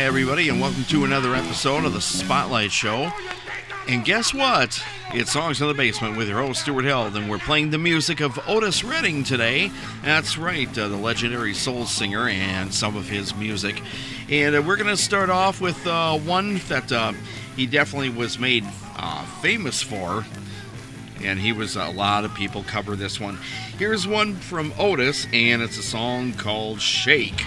Everybody, and welcome to another episode of the Spotlight Show. And guess what? It's Songs in the Basement with your host, Stuart Held, and we're playing the music of Otis Redding today. That's right, uh, the legendary soul singer and some of his music. And uh, we're going to start off with uh, one that uh, he definitely was made uh, famous for. And he was, a lot of people cover this one. Here's one from Otis, and it's a song called Shake.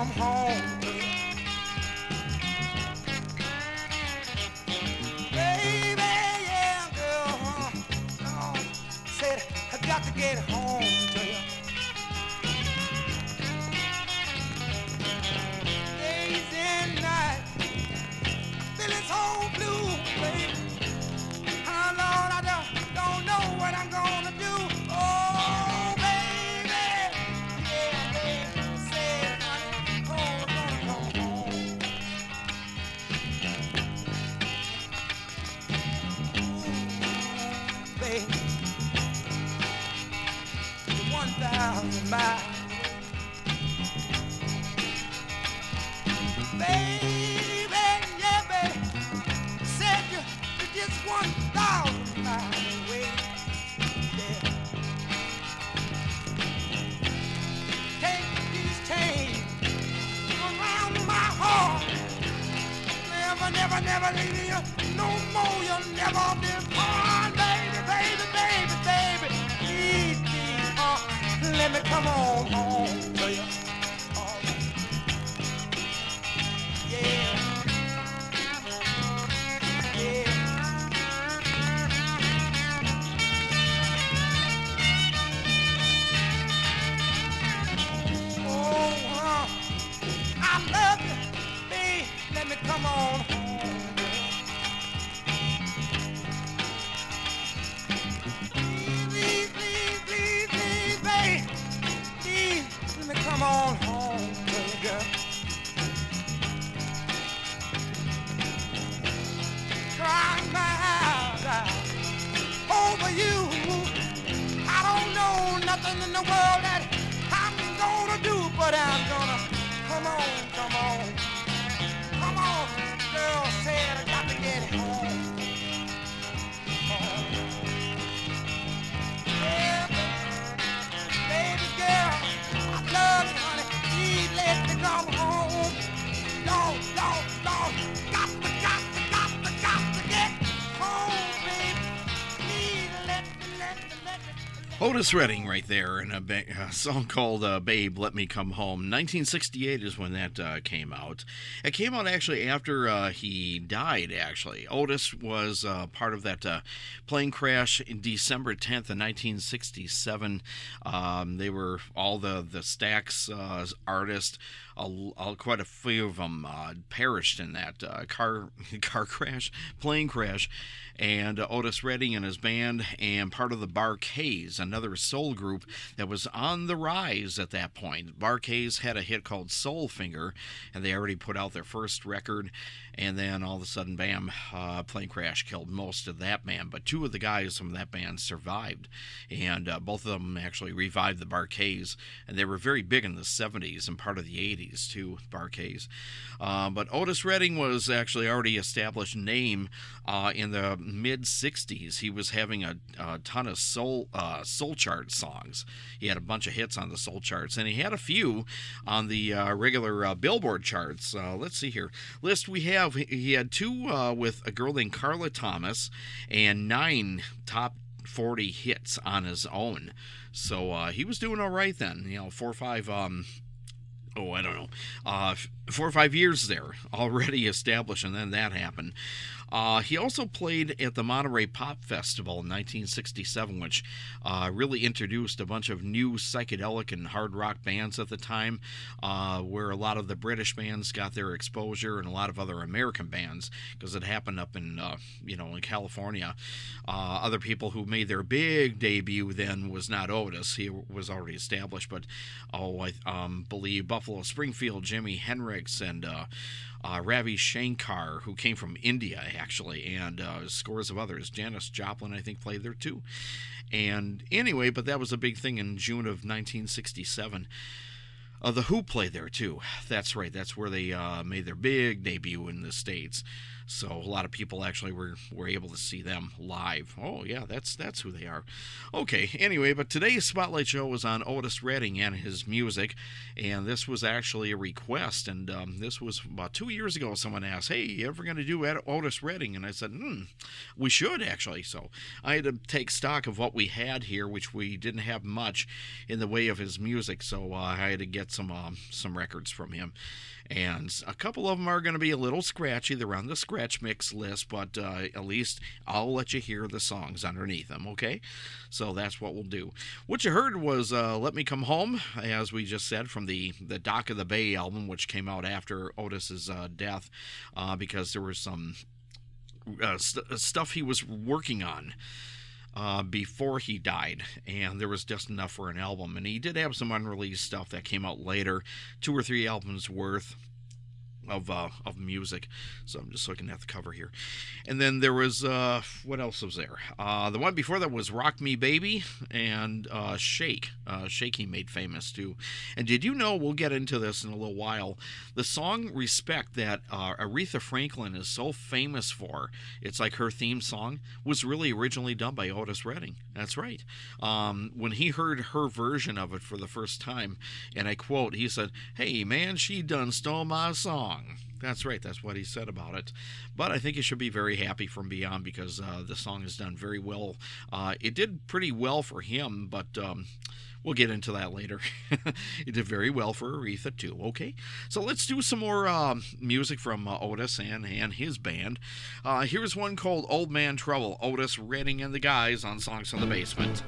Come home. Me come on home, baby girl. Crying my eyes out over you. I don't know nothing in the world that I'm gonna do, but I'm gonna come on, come on, Otis Redding, right there, in a, ba- a song called uh, "Babe, Let Me Come Home." 1968 is when that uh, came out. It came out actually after uh, he died. Actually, Otis was uh, part of that uh, plane crash in December 10th of 1967. Um, they were all the the Stax uh, artists. A, a- quite a few of them uh, perished in that uh, car car crash, plane crash, and uh, Otis Redding and his band, and part of the Barkays, another soul group that was on the rise at that point. Barkays had a hit called Soul Finger, and they already put out their first record, and then all of a sudden, bam, uh, plane crash killed most of that band. But two of the guys from that band survived, and uh, both of them actually revived the Barkays, and they were very big in the 70s and part of the 80s too, Barkays. Uh, but Otis Redding was actually already established name uh, in the mid 60s. He was having a, a ton of soul uh, soul chart songs. He had a bunch of hits on the soul charts, and he had a few on the uh, regular uh, Billboard charts. Uh, let's see here. List we have he- had two with a girl named Carla Thomas, and nine top 40 hits on his own. So uh, he was doing all right then. You know, four or five. Um, oh, I don't know, uh, four or five years there already established, and then that happened. Uh, he also played at the Monterey Pop Festival in 1967, which uh, really introduced a bunch of new psychedelic and hard rock bands at the time, uh, where a lot of the British bands got their exposure and a lot of other American bands, because it happened up in, uh, you know, in California. Uh, other people who made their big debut then was not Otis; he was already established, but oh, I um, believe Buffalo Springfield, Jimi Hendrix, and uh, Ravi Shankar, who came from India actually, and uh, scores of others. Janis Joplin, I think, played there too. And anyway, but that was a big thing in June of 1967. Uh, the Who played there too. That's right. That's where they uh, made their big debut in the states. So a lot of people actually were, were able to see them live. Oh yeah, that's that's who they are. Okay. Anyway, but today's spotlight show was on Otis Redding and his music, and this was actually a request. And um, this was about two years ago. Someone asked, "Hey, you ever going to do Otis Redding?" And I said, "Hmm, we should actually." So I had to take stock of what we had here, which we didn't have much in the way of his music. So uh, I had to get some um, some records from him, and a couple of them are going to be a little scratchy. They're on the scratch mix list, but uh, at least I'll let you hear the songs underneath them. Okay, so that's what we'll do. What you heard was uh, "Let Me Come Home," as we just said from the the Dock of the Bay album, which came out after Otis's uh, death, uh, because there was some uh, st- stuff he was working on uh, before he died, and there was just enough for an album. And he did have some unreleased stuff that came out later, two or three albums worth of uh, of music. So I'm just looking at the cover here. And then there was uh, what else was there? Uh, the one before that was "Rock Me Baby" and uh, "Shake." Uh, "Shake" he made famous too. And did you know? We'll get into this in a little while. The song "Respect" that uh, Aretha Franklin is so famous for, it's like her theme song, was really originally done by Otis Redding. That's right. Um, when he heard her version of it for the first time, and I quote, he said, "Hey man, she done stole my song." That's right. That's what he said about it. But I think he should be very happy from Beyond because uh, the song has done very well. Uh, it did pretty well for him, but um, we'll get into that later. it did very well for Aretha too. Okay, so let's do some more uh, music from uh, Otis and and his band. Uh, here's one called "Old Man Trouble." Otis Redding and the guys on Songs from the Basement.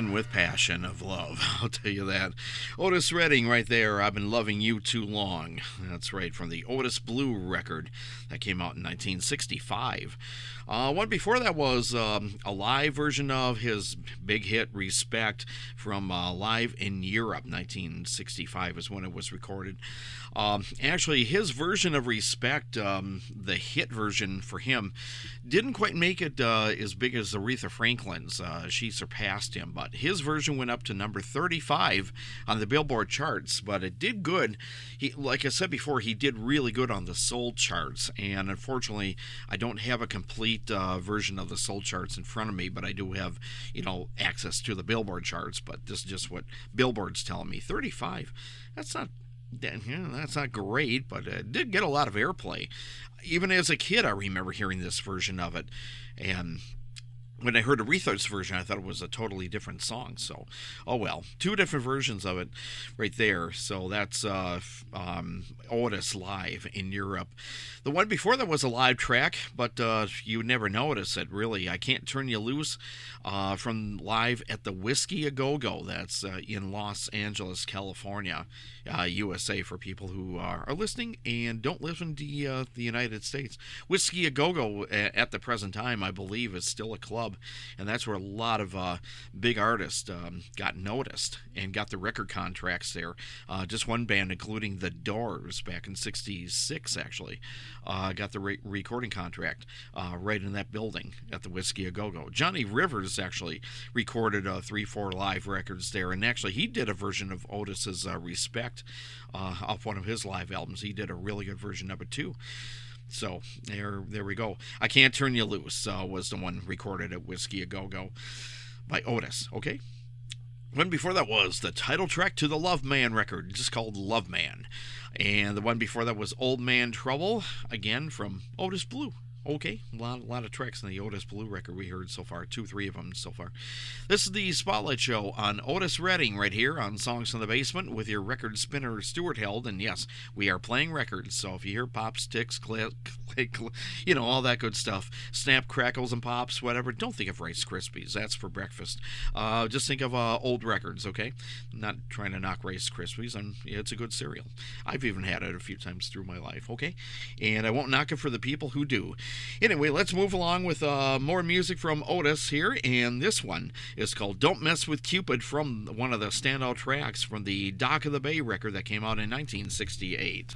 Man with passion of love. I'll tell you that. Otis Redding, right there. I've been loving you too long. That's right, from the Otis Blue record that came out in 1965. Uh, one before that was um, a live version of his big hit Respect from uh, Live in Europe. 1965 is when it was recorded. Um, actually, his version of Respect, um, the hit version for him, didn't quite make it uh, as big as Aretha Franklin's. Uh, she surpassed him, but his version went up to number 35 on the Billboard charts. But it did good. He, like I said before, he did really good on the soul charts. And unfortunately, I don't have a complete uh, version of the soul charts in front of me, but I do have, you know, access to the Billboard charts. But this is just what Billboard's telling me. 35. That's not yeah, that's not great, but it did get a lot of airplay. Even as a kid, I remember hearing this version of it, and when I heard Aretha's version, I thought it was a totally different song. So, oh well, two different versions of it right there. So that's uh, um, Otis live in Europe. The one before that was a live track, but uh, you never notice it really. I can't turn you loose uh, from live at the Whiskey a Go Go. That's uh, in Los Angeles, California, USA. Uh, for people who are, are, listening and don't live in the uh, the United States, Whiskey a Go Go at the present time, I believe, is still a club, and that's where a lot of uh, big artists um, got noticed and got the record contracts there. just one band, including the Doors, back in '66, actually uh, got the re- recording contract uh, right in that building at the Whiskey a Go Go. Johnny Rivers actually recorded uh, three, four live records there, and actually he did a version of Otis's uh, Uh, off one of his live albums. He did a really good version of it too. So there, there we go. I can't turn you loose uh, was the one recorded at Whiskey a Go Go by Otis. Okay. One before that was the title track to the Love Man record, just called Love Man. And the one before that was Old Man Trouble, again from Otis Blue. Okay, a lot, a lot of tracks in the Otis Blue record we heard so far, two, three of them so far. This is the Spotlight Show on Otis Redding right here on Songs from the Basement with your record spinner Stuart Held. And yes, we are playing records, so if you hear pops, ticks, click, click, you know, all that good stuff, snap, crackles, and pops, whatever, don't think of Rice Krispies. That's for breakfast. Uh, just think of uh, old records, okay? I'm not trying to knock Rice Krispies. I'm, it's a good cereal. I've even had it a few times through my life, okay? And I won't knock it for the people who do. Anyway, let's move along with uh, more music from Otis here, and this one is called Don't Mess with Cupid from one of the standout tracks from the Dock of the Bay record that came out in 1968.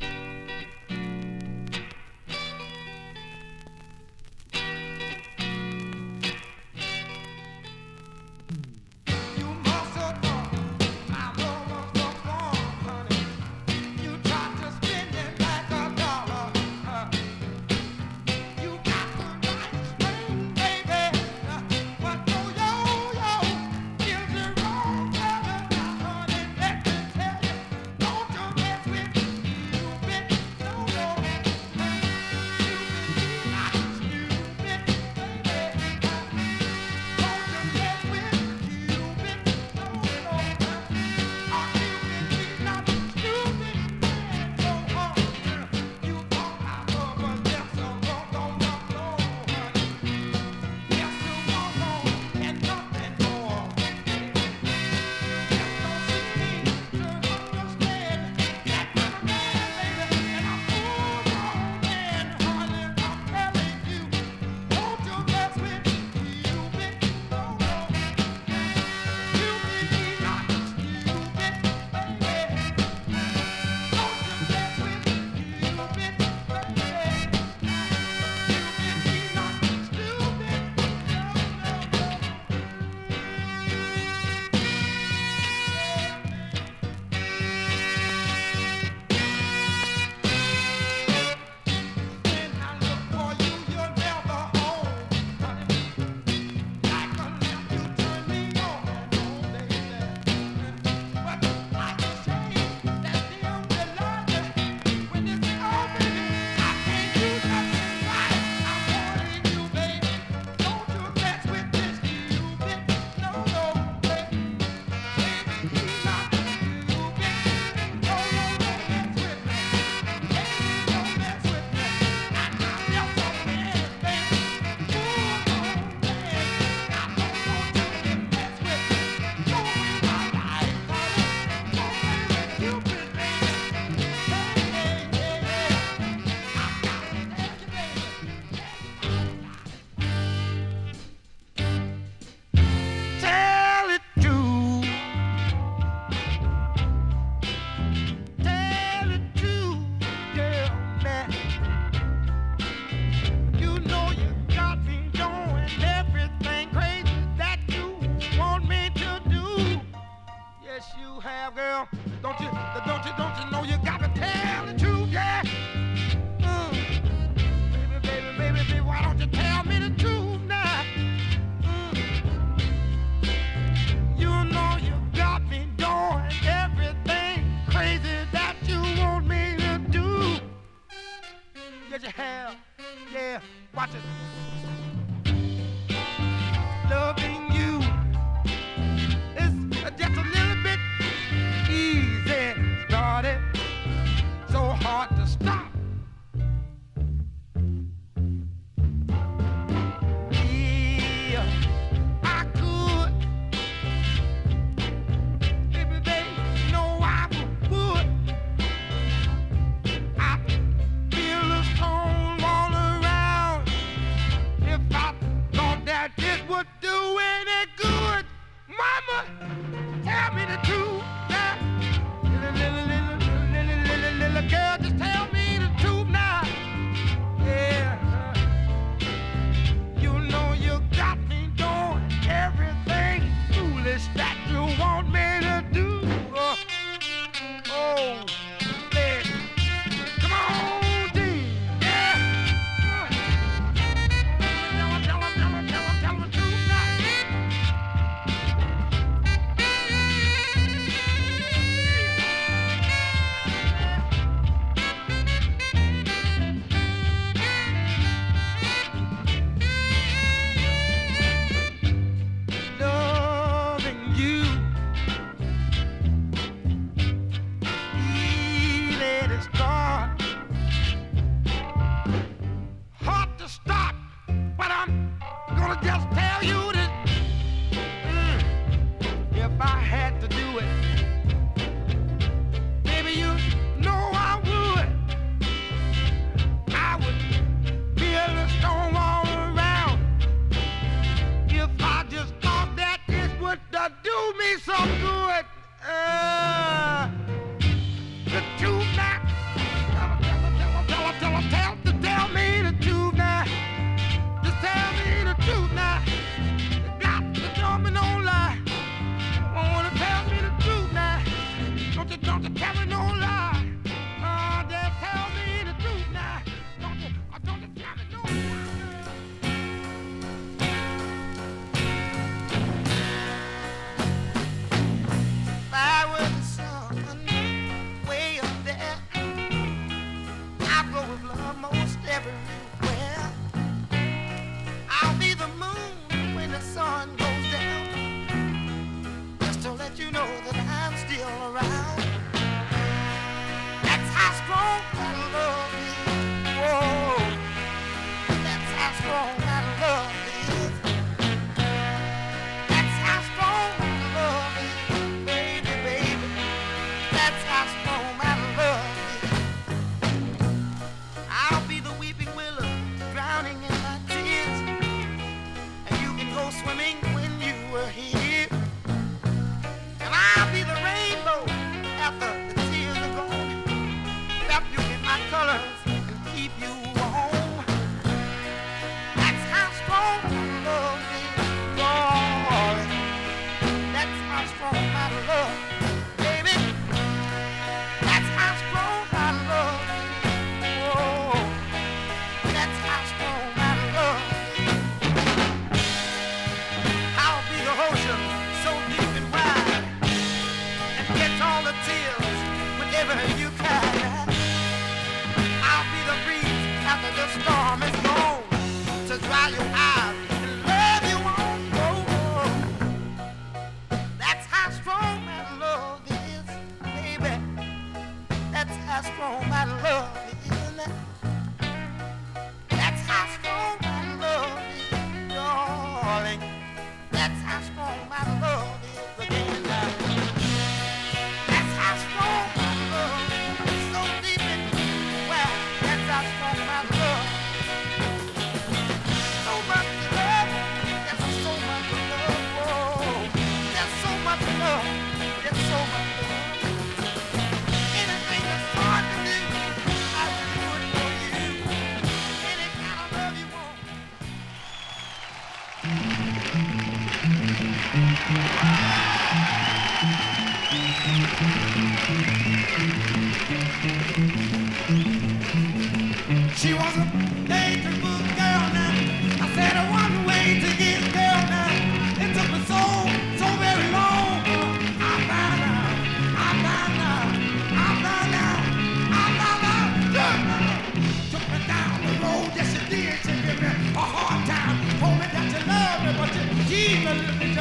Thank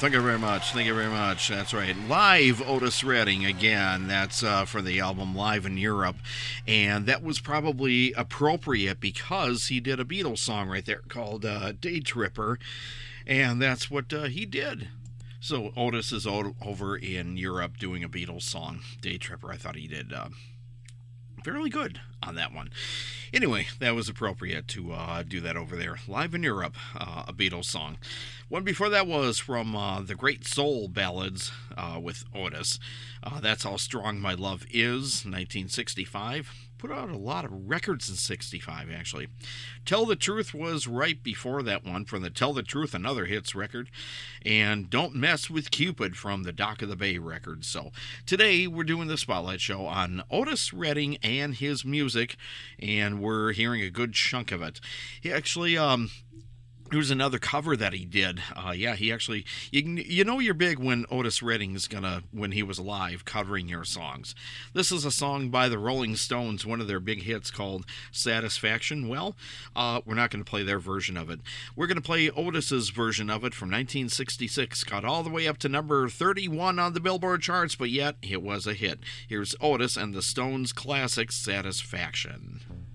thank you very much. Thank you very much. That's right. Live Otis Redding again. That's uh, for the album Live in Europe. And that was probably appropriate because he did a Beatles song right there called uh, Day Tripper. And that's what uh, he did. So Otis is over in Europe doing a Beatles song, Day Tripper. I thought he did uh, fairly good on that one. Anyway, that was appropriate to uh, do that over there. Live in Europe, uh, a Beatles song. One before that was from uh, the Great Soul Ballads uh, with Otis. Uh, That's How Strong My Love Is, 1965 put out a lot of records in 65 actually. Tell the truth was right before that one from the tell the truth another hits record. And don't mess with cupid from the dock of the bay record so today we're doing the spotlight show on otis redding and his music and we're hearing a good chunk of it. He actually um Here's another cover that he did. Uh, yeah, he actually, you, you know, you're big when Otis Redding's gonna, when he was alive, covering your songs. This is a song by the Rolling Stones, one of their big hits called Satisfaction. Well, uh, we're not to play their version of it. We're to play Otis's version of it from 1966. Got all the way up to number 31 on the Billboard charts, but yet it was a hit. Here's Otis and the Stones classic Satisfaction.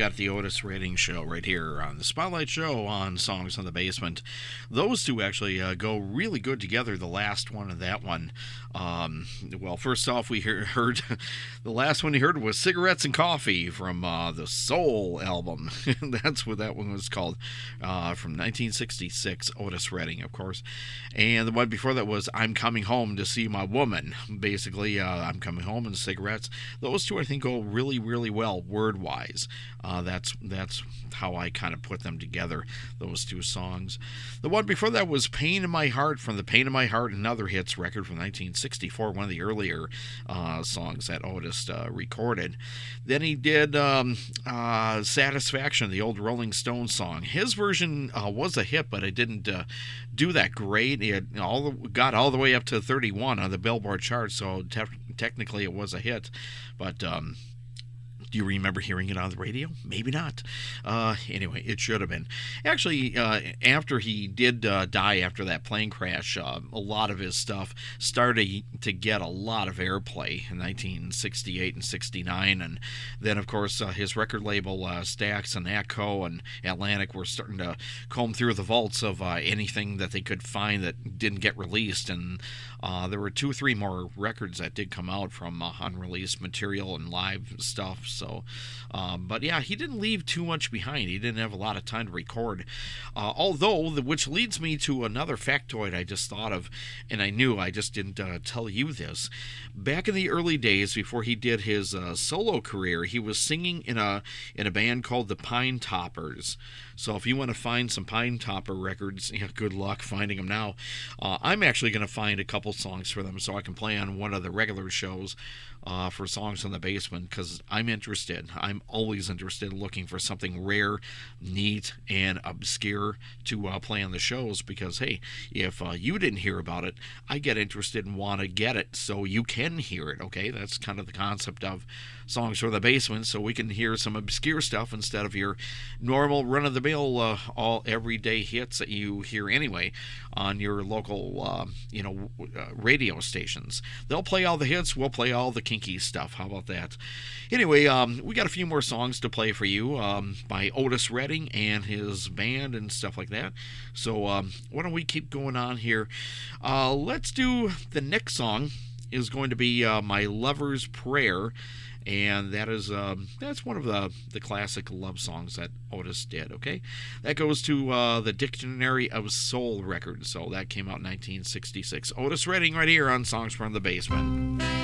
Got the Otis Redding show right here on the Spotlight Show on Songs in the Basement. Those two actually uh, go really good together. The last one and that one. Um, well, first off, we hear, heard the last one you heard was "Cigarettes and Coffee" from uh, the Soul album. That's what that one was called uh, from 1966. Otis Redding, of course, and the one before that was "I'm Coming Home to See My Woman." Basically, uh, "I'm Coming Home" and "Cigarettes." Those two, I think, go really, really well word wise. Uh, that's that's how I kind of put them together. Those two songs. The one before that was "Pain in My Heart" from the "Pain in My Heart" and Other Hits record from 1964, one of the earlier uh, songs that Otis uh, recorded. Then he did um, uh, "Satisfaction," the old Rolling Stones song. His version uh, was a hit, but it didn't uh, do that great. It all got all the way up to 31 on the Billboard chart, so te- technically it was a hit, but. Um, do you remember hearing it on the radio? Maybe not. Uh, anyway, it should have been. Actually, uh, after he did uh, die after that plane crash, uh, a lot of his stuff started to get a lot of airplay in 1968 and 69. And then, of course, uh, his record label, uh, Stax and Atco and Atlantic, were starting to comb through the vaults of anything that they could find that didn't get released. And there were two or three more records that did come out from unreleased material and live stuff. So, um, but yeah, he didn't leave too much behind. He didn't have a lot of time to record. Uh, although, the, which leads me to another factoid I just thought of, and I knew I just didn't uh, tell you this. Back in the early days, before he did his uh, solo career, he was singing in a in a band called the Pine Toppers. So if you want to find some Pine Topper records, yeah, good luck finding them now. Uh, I'm actually going to find a couple songs for them so I can play on one of the regular shows uh, for songs in the basement because I'm interested. I'm always interested in looking for something rare, neat, and obscure to uh, play on the shows because, hey, if uh, you didn't hear about it, I get interested and want to get it so you can hear it, okay? That's kind of the concept of songs for the basement so we can hear some obscure stuff instead of your normal run of the mill uh, all everyday hits that you hear anyway on your local uh, you know uh, radio stations they'll play all the hits we'll play all the kinky stuff how about that anyway um, we got a few more songs to play for you um, by Otis Redding and his band and stuff like that so um, why don't we keep going on here uh, let's do the next song is going to be uh, my lover's prayer and that is um, that's one of the the classic love songs that Otis did. Okay, that goes to uh, the Dictionary of Soul record, so that came out in 1966. Otis Redding right here on Songs from the Basement.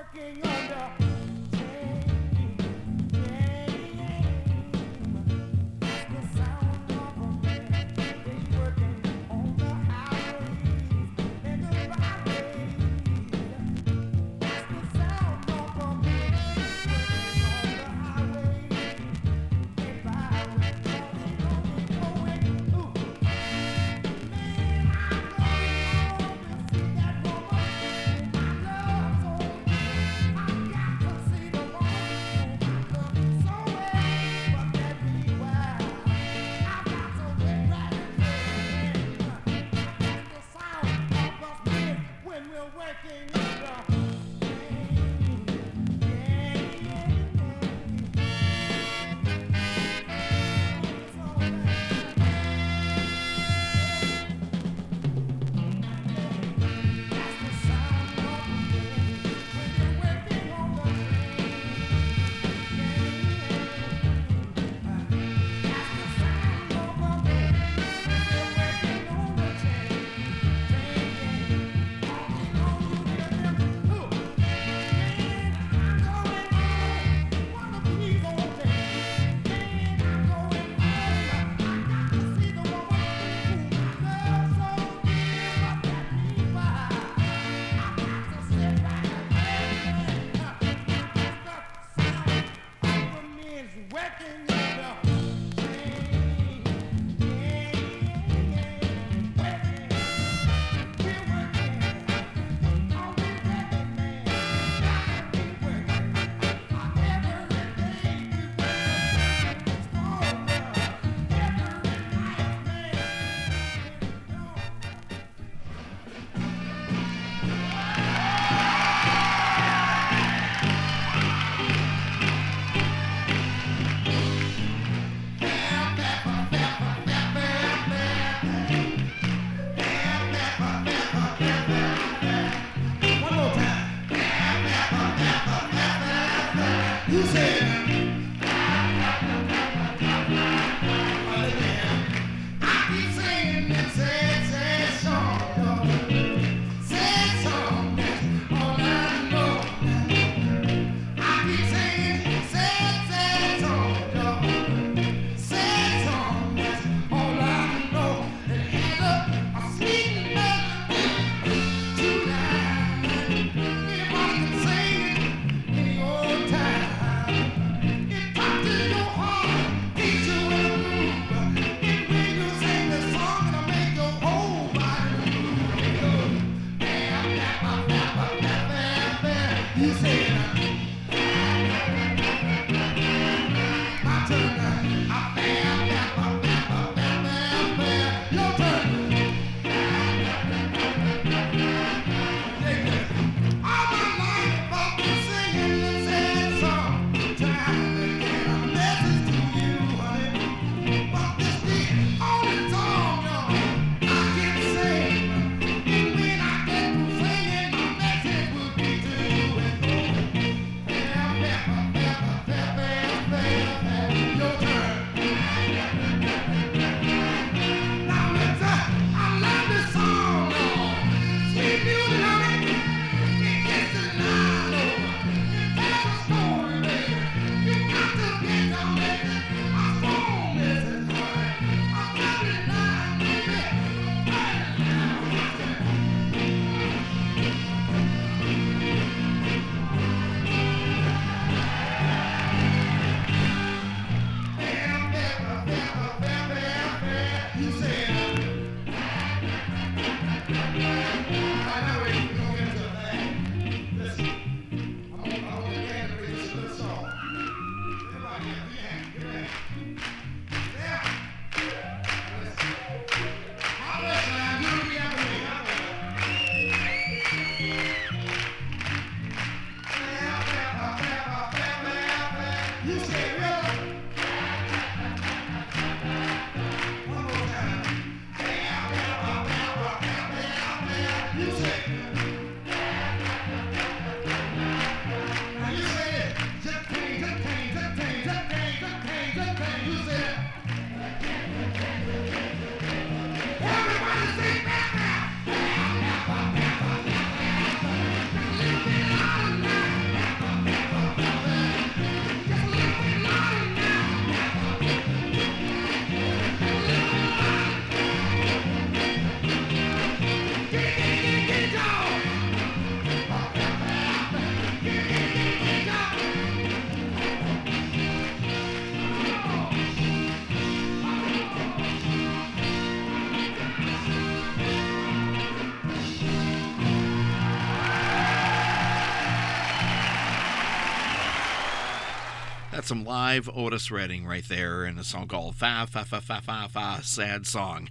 working some live Otis Redding right there in a song called Fa Fa Fa Fa Fa Fa Sad Song.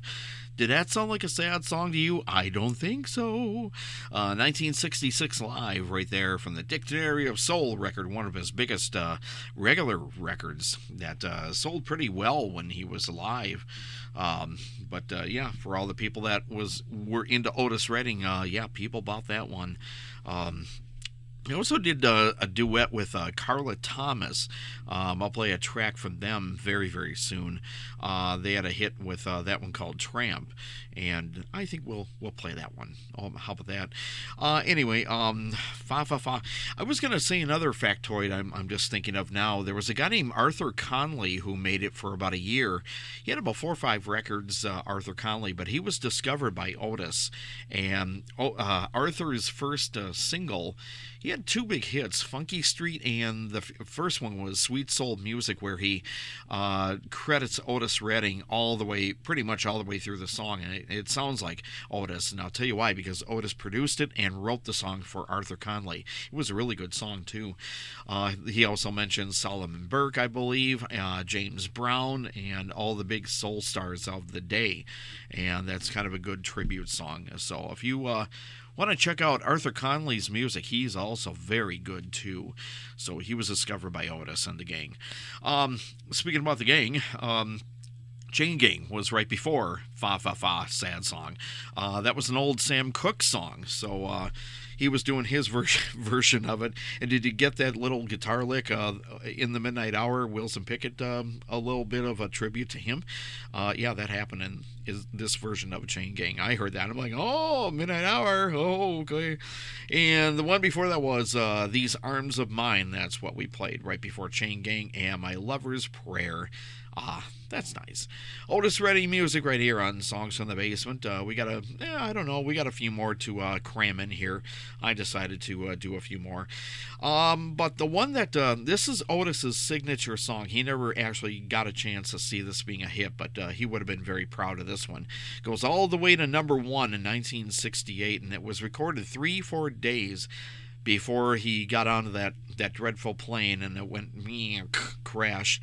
Did that sound like a sad song to you? I don't think so. Uh, 1966 Live, right there from the Dictionary of Soul record, one of his biggest uh, regular records that uh, sold pretty well when he was alive. Um, but uh, yeah, for all the people that was were into Otis Redding, uh, yeah, people bought that one. Um, he also did uh, a duet with uh, Carla Thomas. Um, I'll play a track from them very, very soon. Uh, they had a hit with uh, that one called Tramp, and I think we'll we'll play that one. Oh, how about that? Uh, anyway, um, fa fa fa. I was gonna say another factoid. I'm I'm just thinking of now. There was a guy named Arthur Conley who made it for about a year. He had about four or five records, uh, Arthur Conley, but he was discovered by Otis, and oh, Arthur's first single he had two big hits, Funky Street, and the f- first one was Sweet Soul Music, where he uh, credits Otis Redding all the way, pretty much all the way through the song, and it, it, sounds like Otis. And I'll tell you why, because Otis produced it and wrote the song for Arthur Conley. It was a really good song too. Uh, he also mentions Solomon Burke, I believe, uh, James Brown, and all the big soul stars of the day, and that's kind of a good tribute song. So if you uh, Want to check out Arthur Conley's music? He's also very good too. So he was discovered by Otis and the gang. Um, speaking about the gang, um, Chain Gang was right before Fa Fa Fa Sad Song. Uh, that was an old Sam Cooke song. So uh, he was doing his version version of it. And did you get that little guitar lick uh, in the midnight hour? Wilson Pickett, um, a little bit of a tribute to him. Uh, yeah, that happened in is this version of Chain Gang. I heard that. I'm like, oh, midnight hour. Oh, okay. And the one before that was uh, These Arms of Mine. That's what we played right before Chain Gang and My Lover's Prayer. Ah, that's nice. Otis Redding music right here on Songs from the Basement. Uh, we got a, I don't know, we got a few more to uh, cram in here. I decided to uh, do a few more. Um, but the one that, uh, this is Otis's signature song. He never actually got a chance to see this being a hit, but uh, he would have been very proud of this one. Goes all the way to number one in 1968, and it was recorded three, four days before he got onto that, that dreadful plane and it went crash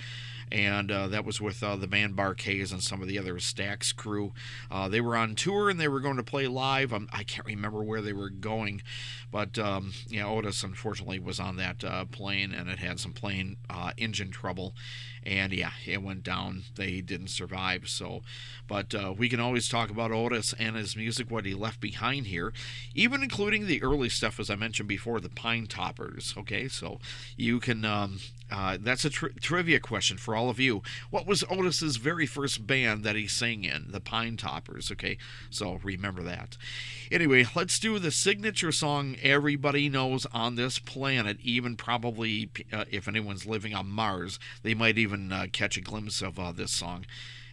and uh, that was with uh, the band Bar-Kays and some of the other Stax crew. Uh, they were on tour and they were going to play live. Um, I can't remember where they were going, but um, yeah, Otis unfortunately was on that uh, plane and it had some plane uh, engine trouble, and yeah, it went down. They didn't survive. So, but uh, we can always talk about Otis and his music, what he left behind here, even including the early stuff, as I mentioned before, the Pine Toppers. Okay, so you can. Um, uh, that's a tri- trivia question for all of you. What was Otis's very first band that he sang in? The Pine Toppers. Okay, so remember that. Anyway, let's do the signature song everybody knows on this planet. Even probably uh, if anyone's living on Mars, they might even uh, catch a glimpse of uh, this song.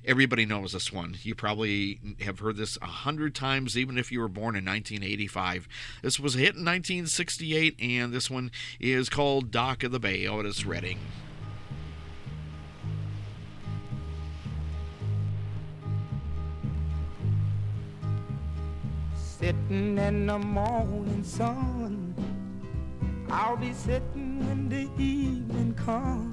Everybody knows this one. You probably have heard this a hundred times, even if you were born in 1985. This was a hit in 1968, and this one is called Dock of the Bay, oh, Otis Redding. Sitting in the morning sun, I'll be sitting when the evening comes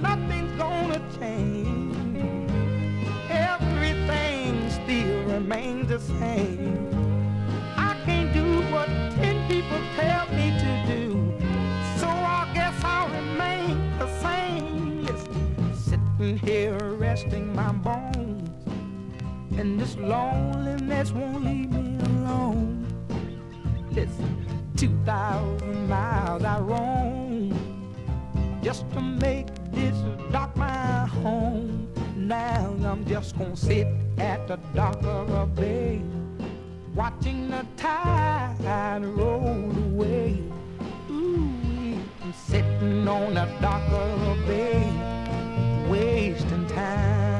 Nothing's gonna change. Everything still remains the same. I can't do what ten people tell me to do, so I guess I'll remain the same. Listen, sitting here resting my bones, and this loneliness won't leave me alone. Listen, two thousand miles I roam just to make this dock my home. Now I'm just gonna sit at the dock of a bay, watching the tide roll away. Ooh, sitting on the dock of a bay, wasting time.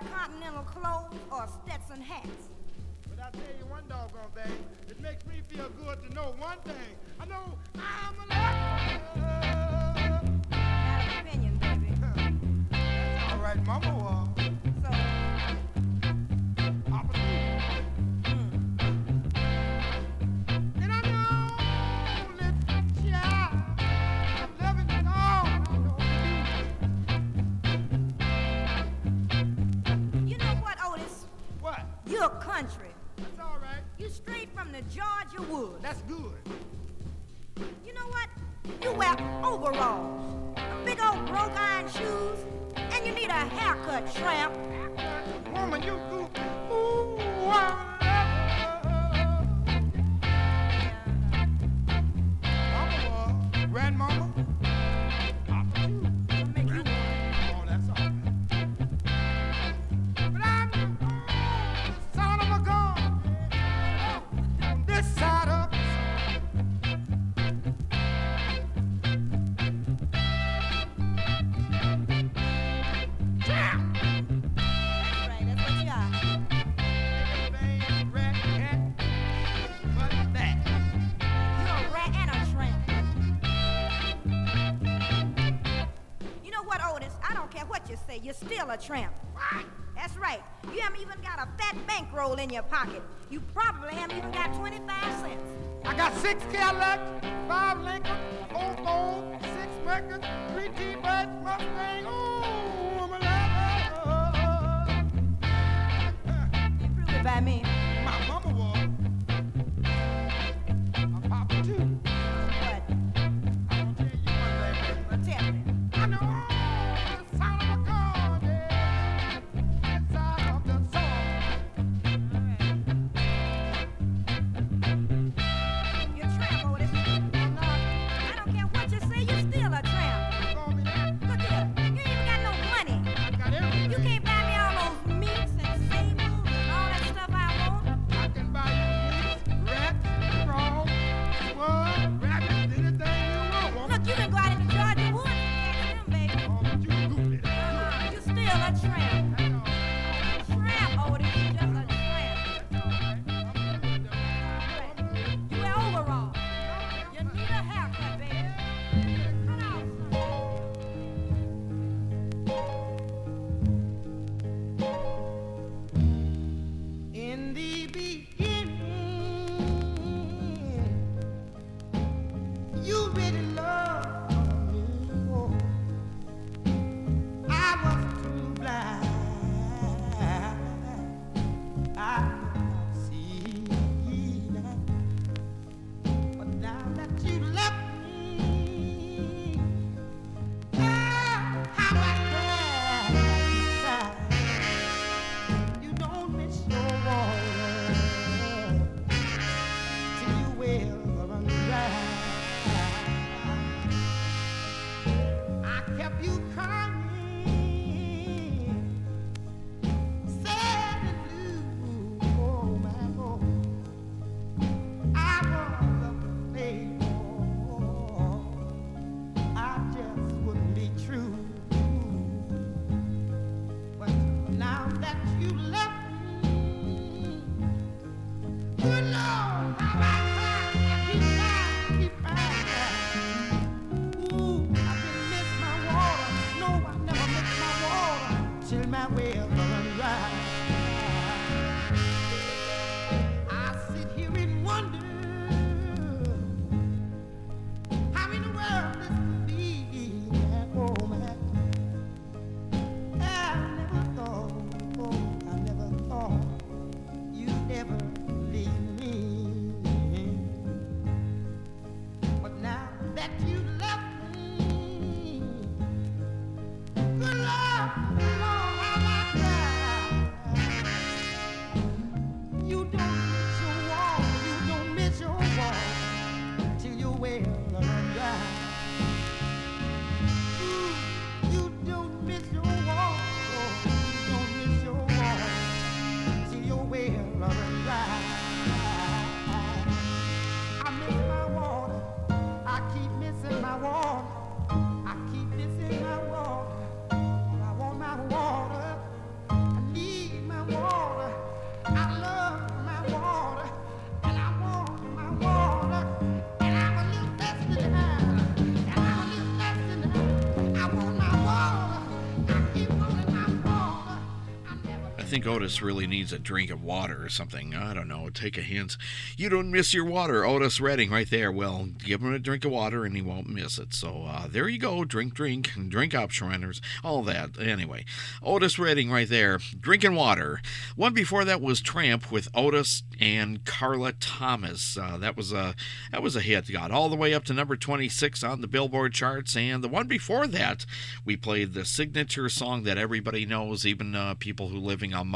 Wear continental clothes or Stetson hats. But I tell you one doggone thing, it makes me feel good to know one thing. I know I'm a Got opinion, baby. That's all right, Mama your country. That's all right. You straight from the Georgia woods. That's good. You know what? You wear overalls, big old broke iron shoes, and you need a haircut, tramp. Woman, you. Ooh. Ah, ah, ah. Grandmama? what you say, you're still a tramp. What? That's right. You haven't even got a fat bankroll in your pocket. You probably haven't even got 25 cents. I got six Cadillacs, five Lincoln, four Ford, six Mercury, three T-Birds, Mustang, ooh. Otis really needs a drink of water or something. I don't know. Take a hint. You don't miss your water. Otis Redding right there. Well, give him a drink of water and he won't miss it. So uh, there you go. Drink, drink, drink up, Shriners. All that. Anyway, Otis Redding right there. Drinking water. One before that was Tramp with Otis and Carla Thomas. Uh, that was a that was a hit. Got all the way up to number 26 on the Billboard charts. And the one before that, we played the signature song that everybody knows, even uh, people who living on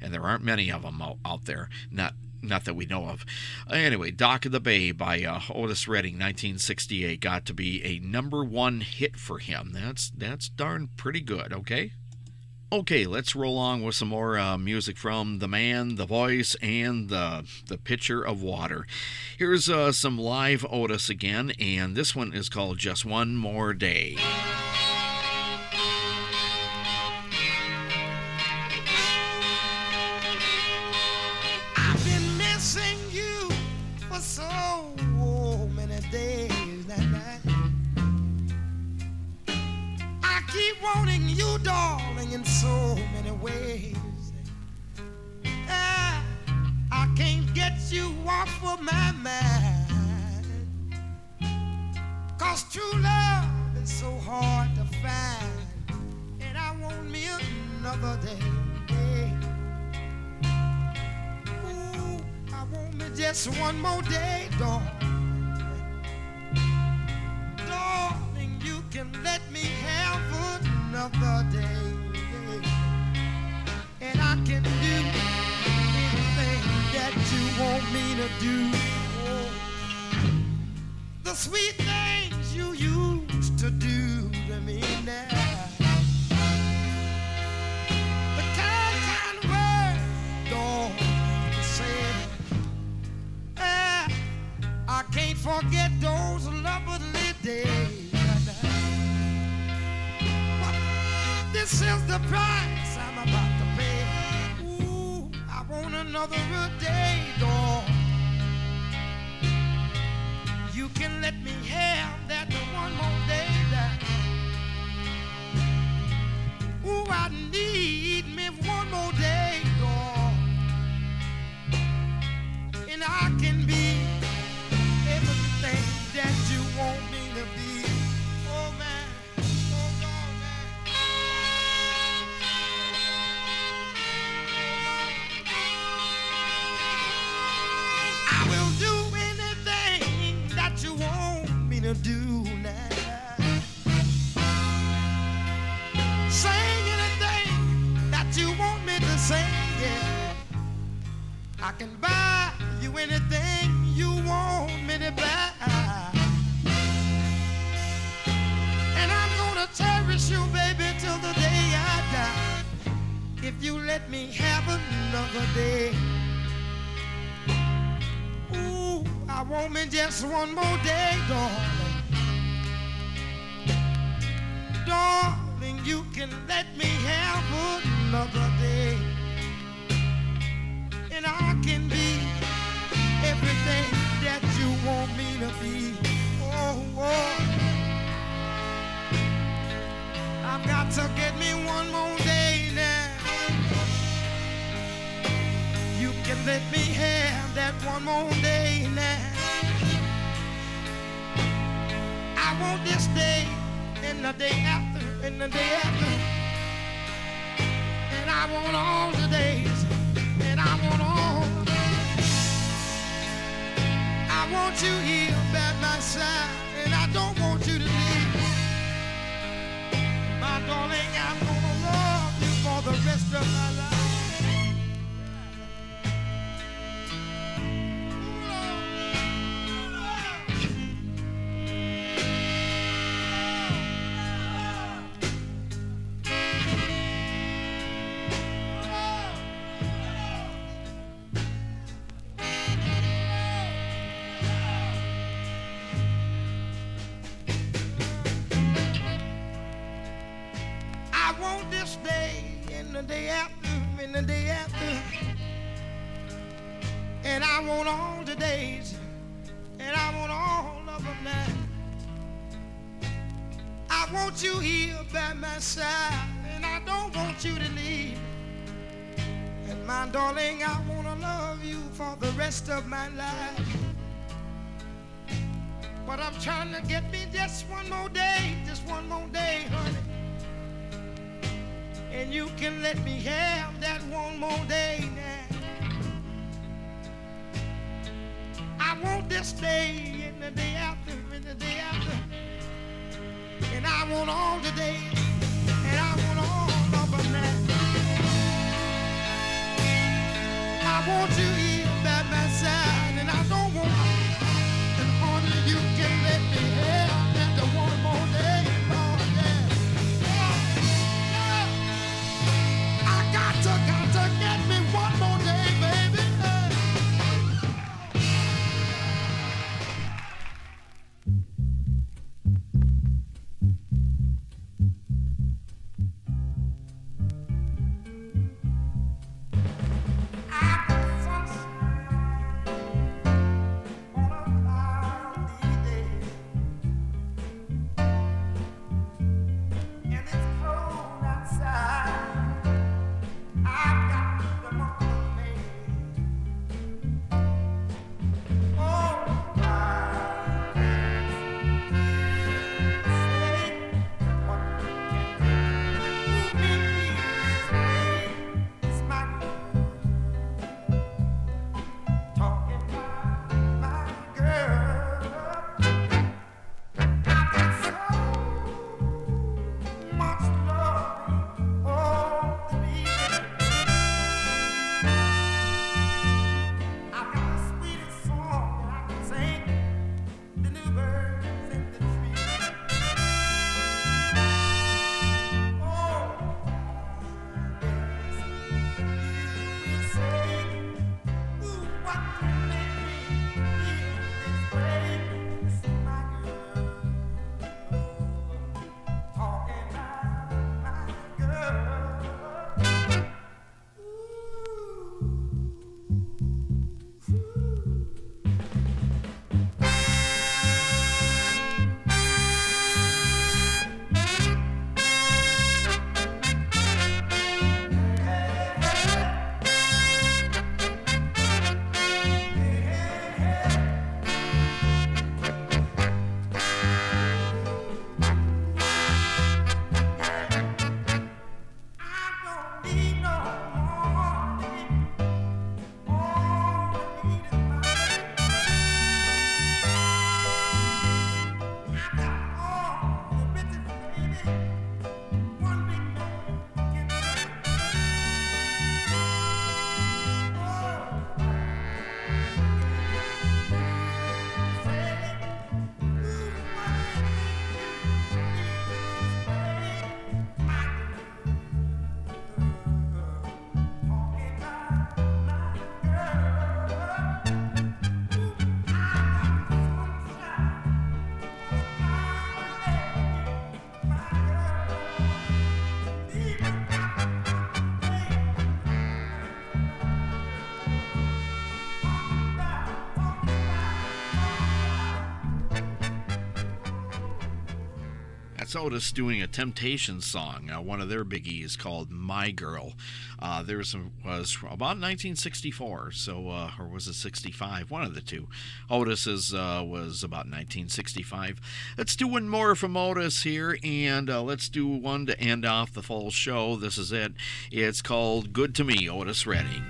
And there aren't many of them out, out there. Not not that we know of. Anyway, Dock of the Bay by uh, Otis Redding, 1968, got to be a number one hit for him. That's that's darn pretty good. Okay. Okay, let's roll on with some more uh, music from the man, the voice, and the the pitcher of water. Here's uh, some live Otis again, and this one is called "Just One More Day." Wanting you, darling, in so many ways. Ah, I can't get you off of my mind. Cause true love is so hard to find. And I want me another day. Ooh, I want me just one more day, darling. Darling, you can let me have another day. And I can do anything that you want me to do. The sweet things you used to do to me now. Ah, I can't forget those lovely days. This is the price I'm about to pay. Ooh, I want another day, trying to get me just one more day, just one more day, honey. And you can let me have that one more day now. I want this day and the day after and the day after. And I want all the days and I want all of them. I want you here by my side Otis doing a Temptations song, uh, one of their biggies called "My Girl." Uh, there was, was about 1964, so uh, or was it 65? One of the two. Otis's uh, was about 1965. Let's do one more from Otis here, and uh, let's do one to end off the full show. This is it. It's called "Good to Me," Otis Redding.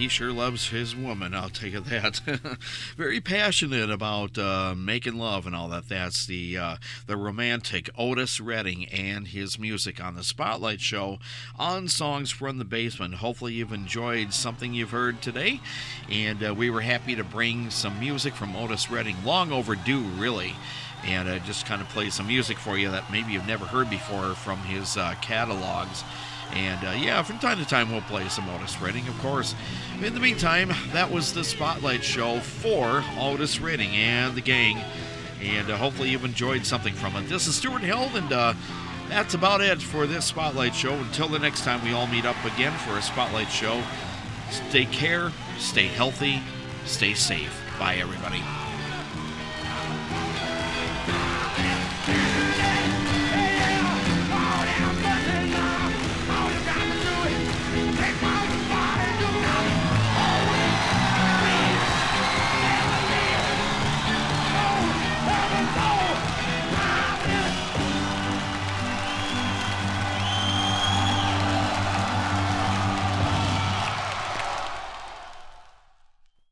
He sure loves his woman, I'll tell you that. Very passionate about uh, making love and all that. That's the uh, the romantic Otis Redding and his music on the Spotlight Show on Songs from the Basement. Hopefully, you've enjoyed something you've heard today, and uh, we were happy to bring some music from Otis Redding, long overdue, really and uh, just kind of play some music for you that maybe you've never heard before from his uh, catalogs. And uh, yeah, from time to time we'll play some Otis Redding, of course. In the meantime, that was the Spotlight Show for Otis Redding and the gang. And uh, hopefully you've enjoyed something from it. This is Stuart Held, and uh, that's about it for this Spotlight Show. Until the next time we all meet up again for a Spotlight Show, stay care, stay healthy, stay safe. Bye, everybody.